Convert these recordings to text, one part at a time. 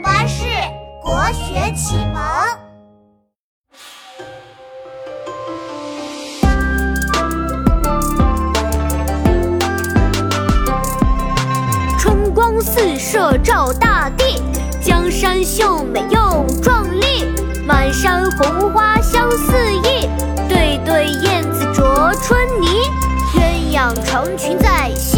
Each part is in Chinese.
巴士国学启蒙。春光四射照大地，江山秀美又壮丽。满山红花香四溢，对对燕子啄春泥。鸳鸯成群在嬉戏，让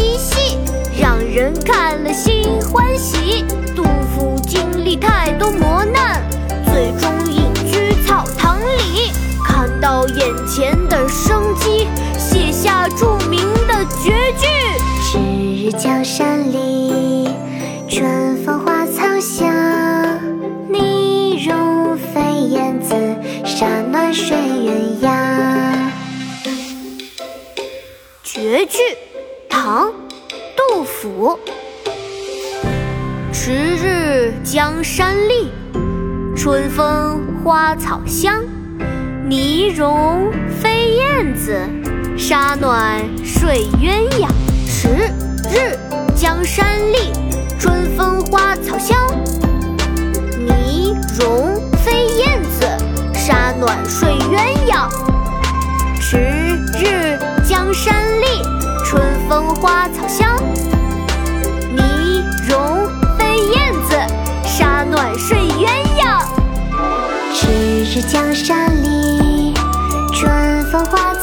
人看了心欢喜。杜甫经历太多磨难，最终隐居草堂里，看到眼前的生机，写下著名的绝句：迟日江山丽，春风花草香。泥融飞燕子，沙暖睡鸳鸯。绝句，唐·杜甫。迟日江山丽，春风花草香。泥融飞燕子，沙暖睡鸳鸯。迟日江山丽，春风花草香。泥融飞燕子，沙暖睡鸳鸯。风花草香。泥融飞燕子沙暖睡鸳鸯。迟日江山丽春风花